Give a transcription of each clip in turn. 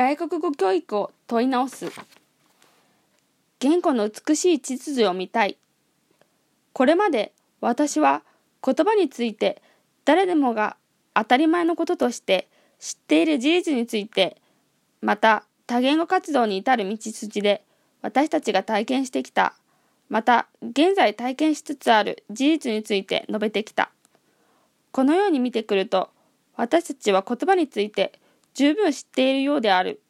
外国語教育を問い直す。言語の美しい秩序を見たい。これまで私は言葉について誰でもが当たり前のこととして知っている事実について、また多言語活動に至る道筋で私たちが体験してきた、また現在体験しつつある事実について述べてきた。このように見てくると、私たちは言葉について十分知っているようである。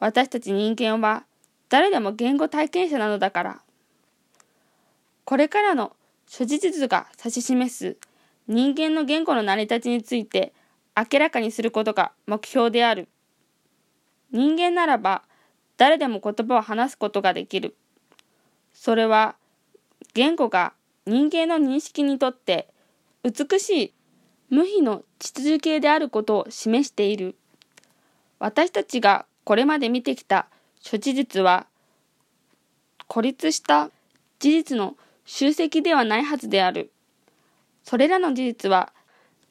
私たち人間は誰でも言語体験者なのだから。これからの諸事実が指し示す人間の言語の成り立ちについて明らかにすることが目標である。人間ならば誰でも言葉を話すことができる。それは言語が人間の認識にとって美しい無比の秩序系であることを示している。私たちがこれまで見てきた諸事実は孤立した事実の集積ではないはずである。それらの事実は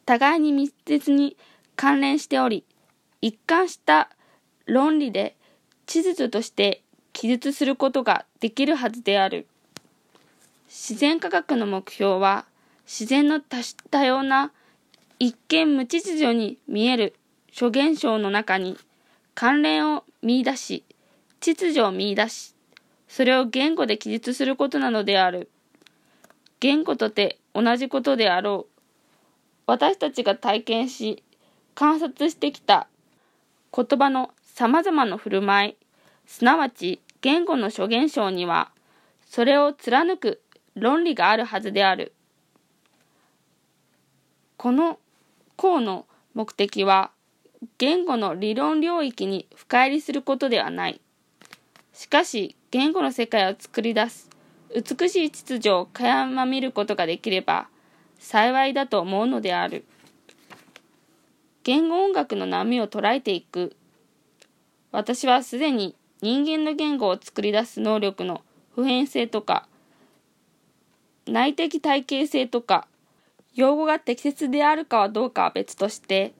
互いに密接に関連しており、一貫した論理で秩序として記述することができるはずである。自然科学の目標は、自然の多種多様な一見無秩序に見える諸現象の中に関連を見出し、秩序を見出し、それを言語で記述することなのである。言語とて同じことであろう。私たちが体験し、観察してきた言葉の様々な振る舞い、すなわち言語の諸現象には、それを貫く論理があるはずである。この項の目的は、言語の理論領域に深入りすることではない。しかし、言語の世界を作り出す美しい秩序を垣間見ることができれば幸いだと思うのである。言語音楽の波を捉えていく。私はすでに人間の言語を作り出す能力の普遍性とか内的体系性とか用語が適切であるかはどうかは別として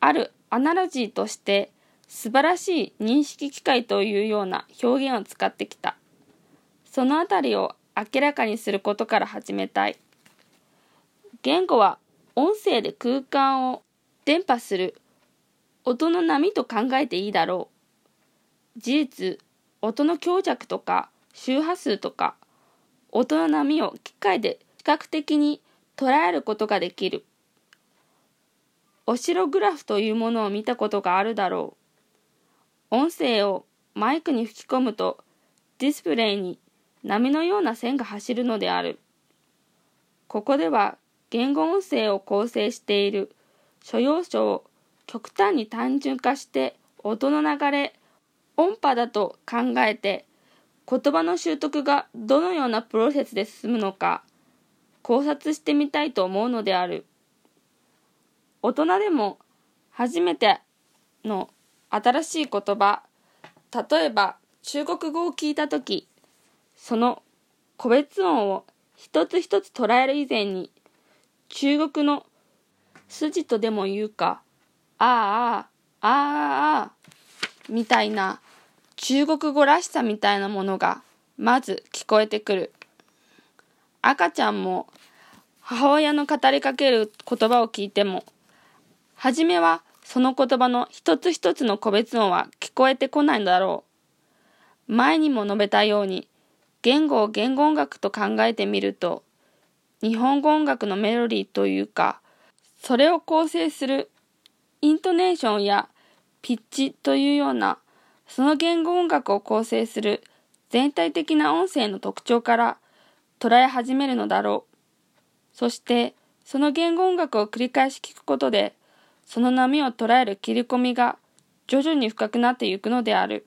あるアナロジーとして素晴らしい認識機械というような表現を使ってきた。そのあたりを明らかにすることから始めたい。言語は音声で空間を伝播する音の波と考えていいだろう。事実、音の強弱とか周波数とか音の波を機械で視覚的に捉えることができる。オシログラフというものを見たことがあるだろう。音声をマイクに吹き込むとディスプレイに波のような線が走るのである。ここでは言語音声を構成している所要素を極端に単純化して音の流れ、音波だと考えて言葉の習得がどのようなプロセスで進むのか考察してみたいと思うのである。大人でも初めての新しい言葉例えば中国語を聞いた時その個別音を一つ一つ捉える以前に中国の筋とでも言うかああああああみたいな中国語らしさみたいなものがまず聞こえてくる赤ちゃんも母親の語りかける言葉を聞いても初めはその言葉の一つ一つの個別音は聞こえてこないのだろう。前にも述べたように、言語を言語音楽と考えてみると、日本語音楽のメロディーというか、それを構成するイントネーションやピッチというような、その言語音楽を構成する全体的な音声の特徴から捉え始めるのだろう。そして、その言語音楽を繰り返し聞くことで、その波を捉える切り込みが徐々に深くなっていくのである。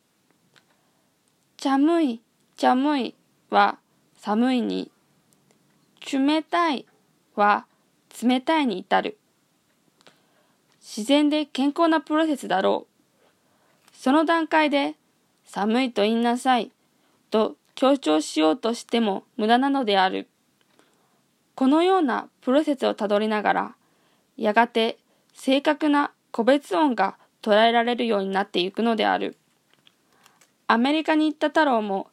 寒い、寒いは寒いに、冷たいは冷たいに至る。自然で健康なプロセスだろう。その段階で寒いと言いなさいと強調しようとしても無駄なのである。このようなプロセスをたどりながら、やがて正確な個別音が捉えられるようになっていくのである。アメリカに行った太郎も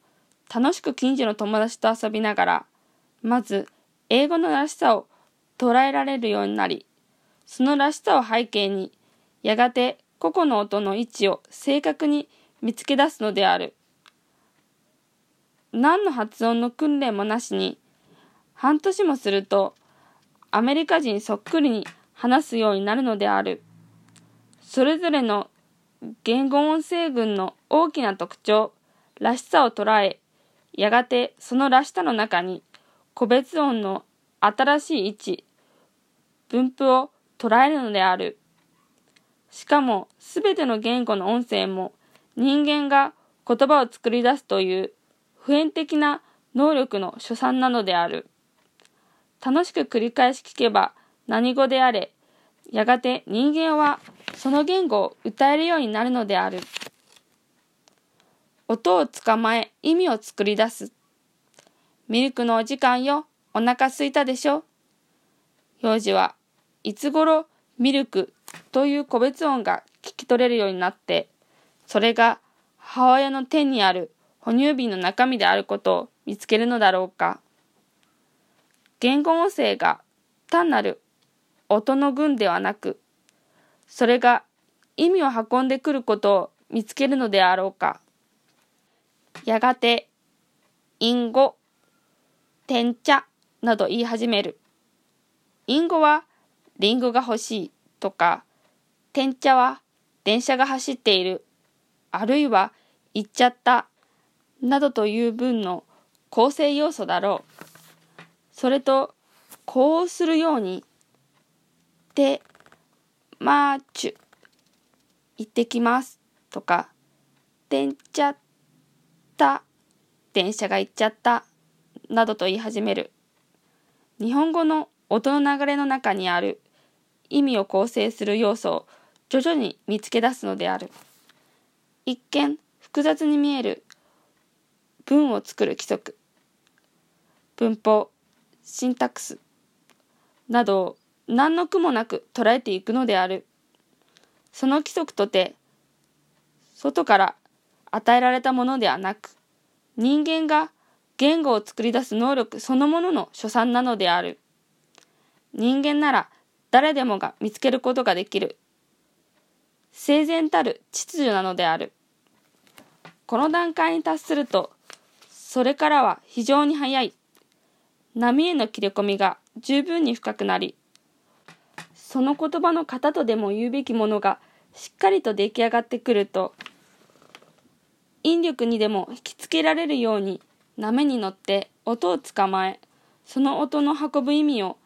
楽しく近所の友達と遊びながら、まず英語のらしさを捉えられるようになり、そのらしさを背景に、やがて個々の音の位置を正確に見つけ出すのである。何の発音の訓練もなしに、半年もすると、アメリカ人そっくりに話すようになるのである。それぞれの言語音声群の大きな特徴、らしさを捉え、やがてそのらしさの中に個別音の新しい位置、分布を捉えるのである。しかも、すべての言語の音声も人間が言葉を作り出すという普遍的な能力の所産なのである。楽しく繰り返し聞けば何語であれ、やがて人間はその言語を歌えるようになるのである。音を捕まえ意味を作り出す。ミルクのお時間よ。お腹すいたでしょ幼児はいつ頃ミルクという個別音が聞き取れるようになって、それが母親の手にある哺乳瓶の中身であることを見つけるのだろうか。言語音声が単なる音の群ではなく、それが意味を運んでくることを見つけるのであろうか。やがて、隠語、天茶など言い始める。隠語は、リンゴが欲しいとか、天茶は電車が走っている、あるいは行っちゃった、などという文の構成要素だろう。それと、こうするように、て、まーちゅ、行ってきますとか、てんちゃった、電車が行っちゃった、などと言い始める。日本語の音の流れの中にある意味を構成する要素を徐々に見つけ出すのである。一見複雑に見える文を作る規則、文法、シンタックスなどを何の苦もなく捉えていくのである。その規則とて、外から与えられたものではなく、人間が言語を作り出す能力そのものの所産なのである。人間なら誰でもが見つけることができる。整然たる秩序なのである。この段階に達すると、それからは非常に早い。波への切れ込みが十分に深くなり、その言葉の型とでも言うべきものがしっかりと出来上がってくると、引力にでも引きつけられるように波に乗って音を捕まえ、その音の運ぶ意味を、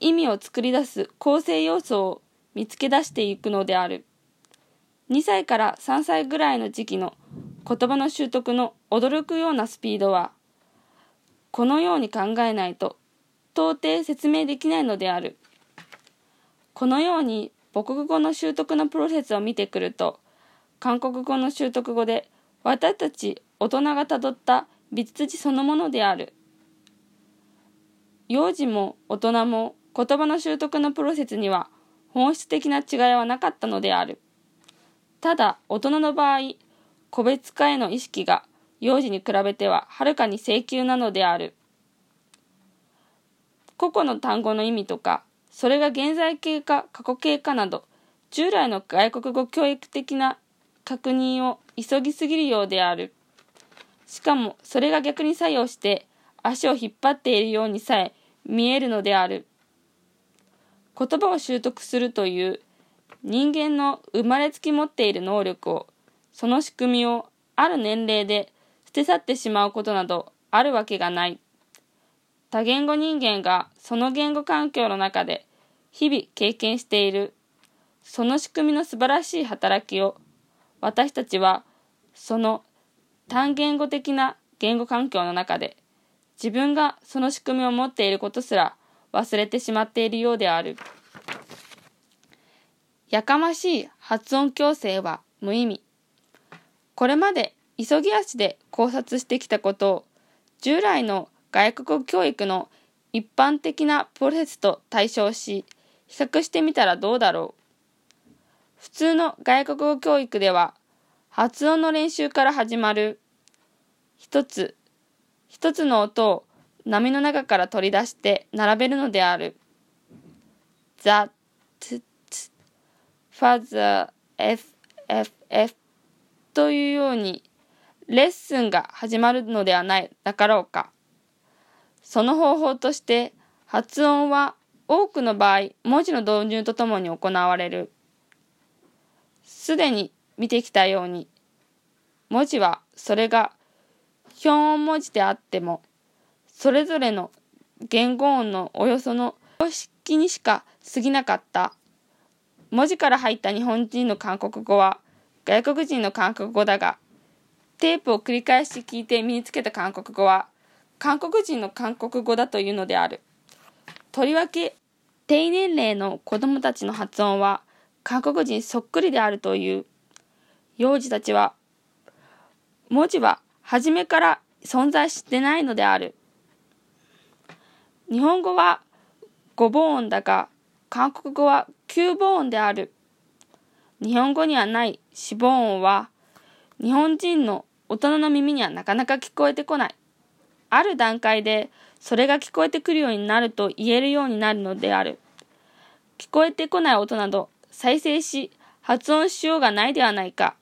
意味を作り出す構成要素を見つけ出していくのである。2歳から3歳ぐらいの時期の言葉の習得の驚くようなスピードは、このように考えないと到底説明できないのである。このように母国語の習得のプロセスを見てくると、韓国語の習得語で私たち大人がたどった道筋そのものである。幼児も大人も言葉の習得のプロセスには本質的な違いはなかったのである。ただ大人の場合、個別化への意識が幼児に比べてははるかに請求なのである。個々の単語の意味とか、それが現在形か過去形かなど、従来の外国語教育的な確認を急ぎすぎるようである。しかもそれが逆に作用して足を引っ張っているようにさえ見えるのである。言葉を習得するという人間の生まれつき持っている能力をその仕組みをある年齢で捨て去ってしまうことなどあるわけがない。多言語人間がその言語環境の中で日々経験しているその仕組みの素晴らしい働きを私たちはその単言語的な言語環境の中で自分がその仕組みを持っていることすら忘れてしまっているようである。やかましい発音矯正は無意味。これまで急ぎ足で考察してきたことを従来の外国語教育の一般的なプロセスと対照し比較してみたらどうだろう。普通の外国語教育では発音の練習から始まる一つ一つの音を波の中から取り出して並べるのである。ザ、ツ、ツ、ファザー、F、F、F というようにレッスンが始まるのではないなかろうか。その方法として発音は多くの場合文字の導入とともに行われる。すでに見てきたように文字はそれが標音文字であってもそれぞれの言語音のおよその様式にしか過ぎなかった文字から入った日本人の韓国語は外国人の韓国語だがテープを繰り返し聞いて身につけた韓国語は韓国人の韓国語だというのである。とりわけ低年齢の子供たちの発音は韓国人そっくりであるという。幼児たちは文字は初めから存在してないのである。日本語は5母音だが韓国語は9母音である。日本語にはない死母音は日本人の大人の耳にはなかなか聞こえてこない。ある段階でそれが聞こえてくるようになると言えるようになるのである。聞こえてこない音など再生し発音しようがないではないか。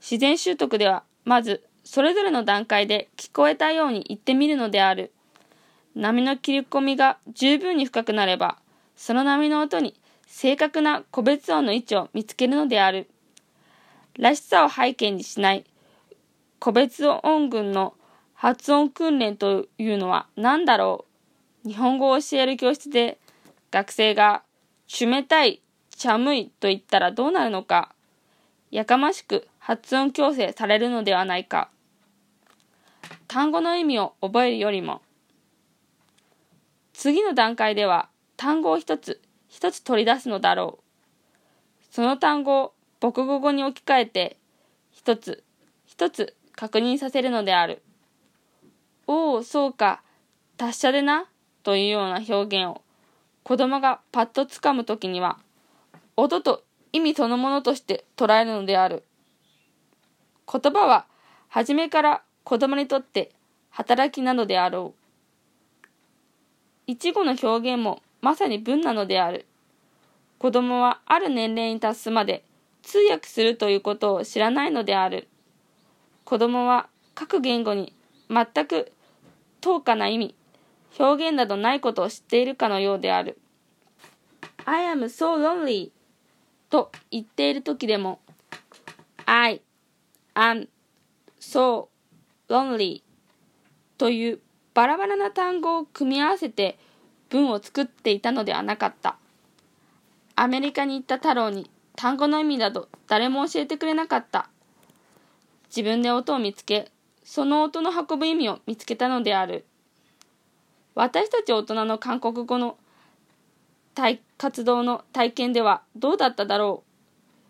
自然習得ではまずそれぞれの段階で聞こえたように言ってみるのである。波の切り込みが十分に深くなればその波の音に正確な個別音の位置を見つけるのである。らしさを背景にしない。個別音群の発音訓練というのは何だろう。日本語を教える教室で学生が冷たい、寒いと言ったらどうなるのか。やかましく発音矯正されるのではないか。単語の意味を覚えるよりも。次の段階では単語を一つ一つ取り出すのだろう。その単語を母国語に置き換えて一つ一つ確認させるのである。おおそうか達者でなというような表現を。子供がパッとつかむときには音と意味そのものとして捉えるのである。言葉は初めから子供にとって働きなのであろう。一語の表現もまさに文なのである。子供はある年齢に達すまで通訳するということを知らないのである。子供は各言語に全く等価な意味表現などないことを知っているかのようである。I am so lonely と言っている時でも I am so lonely というバラバラな単語を組み合わせて文を作っていたのではなかった。アメリカに行った太郎に単語の意味など誰も教えてくれなかった。自分で音を見つけ、その音の運ぶ意味を見つけたのである。私たち大人の韓国語の活動の体験ではどうだっただろ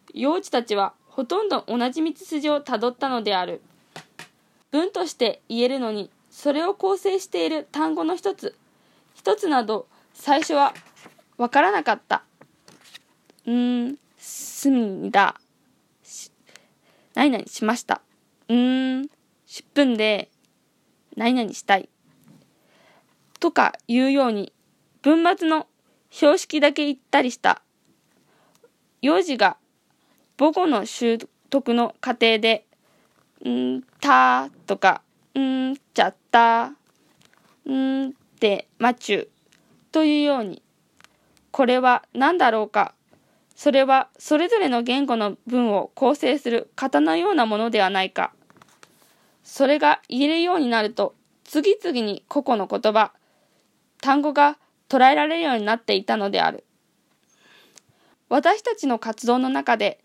う幼児たちはほとんど同じ道筋をたどったのである文として言えるのにそれを構成している単語の一つ一つなど最初はわからなかった。うーんすみだ。何々しました。うーん10分で何々したい。とかいうように文末の標識だけ言ったりした。幼児が母語の習得の過程で、んたとか、んちゃった、んってまちゅというように、これは何だろうか？それはそれぞれの言語の文を構成する型のようなものではないか。それが言えるようになると、次々に個々の言葉、単語が捉えられるようになっていたのである。私たちの活動の中で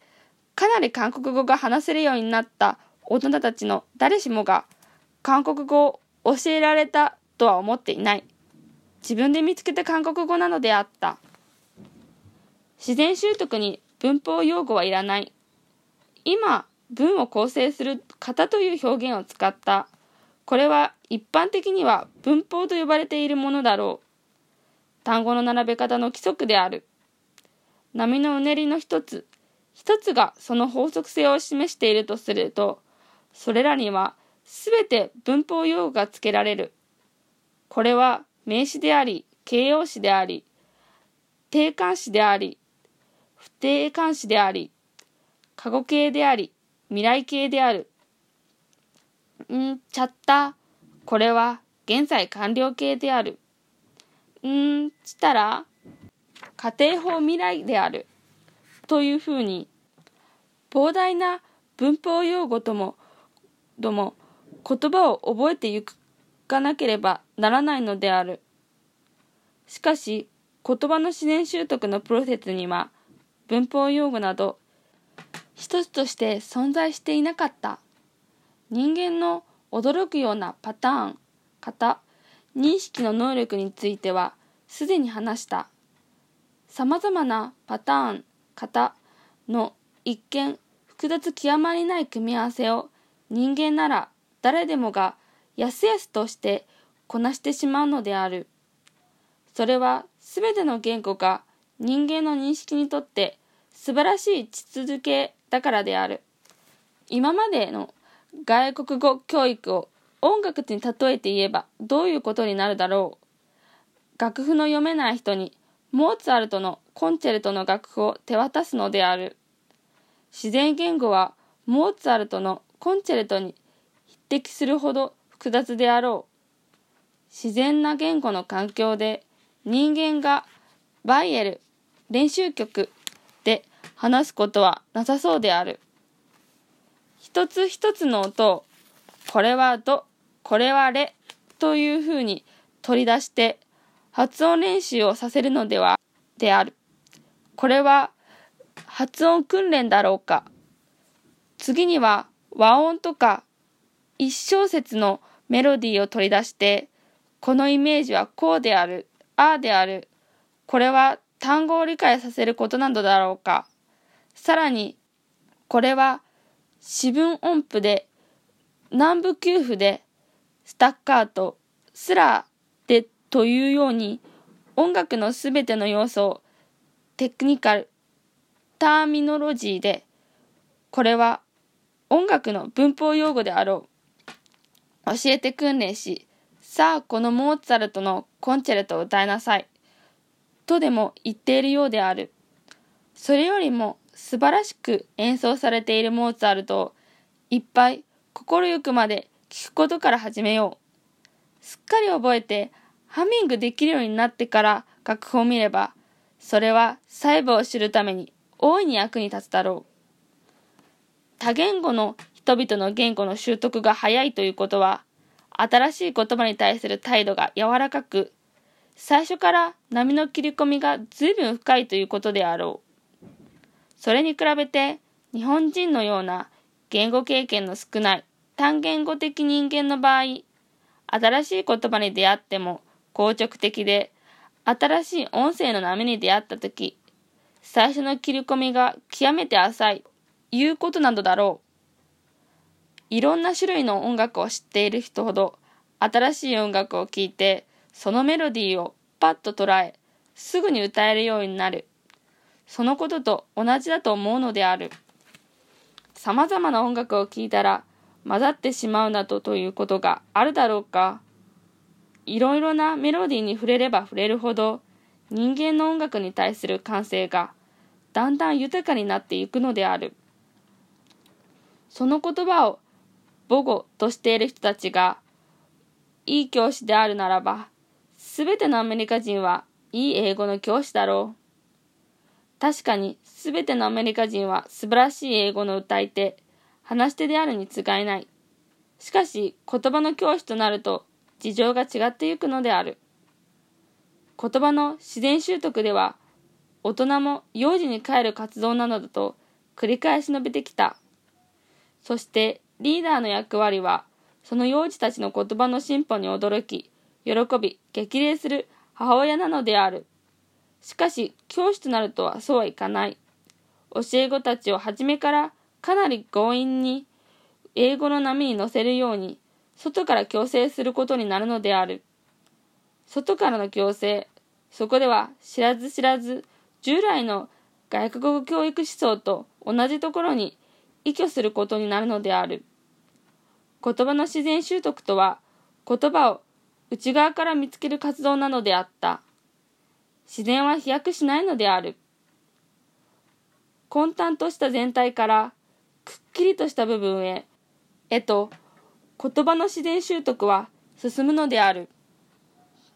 かなり韓国語が話せるようになった大人たちの誰しもが韓国語を教えられたとは思っていない。自分で見つけた韓国語なのであった。自然習得に文法用語はいらない。今、文を構成する型という表現を使った。これは一般的には文法と呼ばれているものだろう。単語の並べ方の規則である。波のうねりの一つ、一つがその法則性を示しているとすると、それらにはすべて文法用語が付けられる。これは名詞であり、形容詞であり、定冠詞であり、不定冠詞であり、過去形であり、未来形である。んちゃった。これは現在完了形である。んしたら、家庭法未来である。というふうに、膨大な文法用語とも、ども言葉を覚えてゆかなければならないのである。しかし、言葉の自然習得のプロセスには、文法用語など、一つとして存在していなかった。人間の驚くようなパターン、型、認識の能力については、すでに話した。様々なパターン、型の一見複雑極まりない組み合わせを人間なら誰でもがやすやすとしてこなしてしまうのである。それはすべての言語が人間の認識にとって素晴らしい地続けだからである。今までの外国語教育を音楽に例えて言えばどういうことになるだろう。楽譜の読めない人にモーツァルトのコンチェルトの楽譜を手渡すのである。自然言語はモーツァルトのコンチェルトに匹敵するほど複雑であろう。自然な言語の環境で人間がバイエル、練習曲で話すことはなさそうである。一つ一つの音を、これはド、これはレというふうに取り出して発音練習をさせるのでは、である。これは発音訓練だろうか。次には和音とか一小節のメロディーを取り出して、このイメージはこうである、ああである。これは単語を理解させることなどだろうか。さらに、これは四分音符で、南部給付で、スタッカート、スラーでというように、音楽のすべての要素をテクニカル、ターミノロジーで、これは音楽の文法用語であろう。教えて訓練し、さあこのモーツァルトのコンチェルトを歌いなさい。とでも言っているようである。それよりも素晴らしく演奏されているモーツァルトをいっぱい心ゆくまで聞くことから始めよう。すっかり覚えてハミングできるようになってから楽譜を見れば、それは細部を知るために大いに役に立つだろう。多言語の人々の言語の習得が早いということは、新しい言葉に対する態度が柔らかく、最初から波の切り込みが随分深いということであろう。それに比べて、日本人のような言語経験の少ない単言語的人間の場合、新しい言葉に出会っても硬直的で、新しい音声の波に出会った時、最初の切り込みが極めて浅い、いうことなどだろう。いろんな種類の音楽を知っている人ほど新しい音楽を聴いてそのメロディーをパッと捉えすぐに歌えるようになる。そのことと同じだと思うのである。さまざまな音楽を聴いたら混ざってしまうなどということがあるだろうか。いろいろなメロディーに触れれば触れるほど人間の音楽に対する感性がだんだん豊かになっていくのである。その言葉を母語としている人たちがいい教師であるならば、すべてのアメリカ人はいい英語の教師だろう。確かにすべてのアメリカ人は素晴らしい英語の歌い手、話し手であるに違いない。しかし言葉の教師となると事情が違ってゆくのである。言葉の自然習得では大人も幼児に帰る活動などだと繰り返し述べてきた。そしてリーダーの役割は、その幼児たちの言葉の進歩に驚き、喜び、激励する母親なのである。しかし、教師となるとはそうはいかない。教え子たちを初めからかなり強引に英語の波に乗せるように、外から強制することになるのである。外からの強制、そこでは知らず知らず、従来の外国語教育思想と同じところに依拠することになるのである。言葉の自然習得とは、言葉を内側から見つける活動なのであった。自然は飛躍しないのである。混沌とした全体からくっきりとした部分へ、へと言葉の自然習得は進むのである。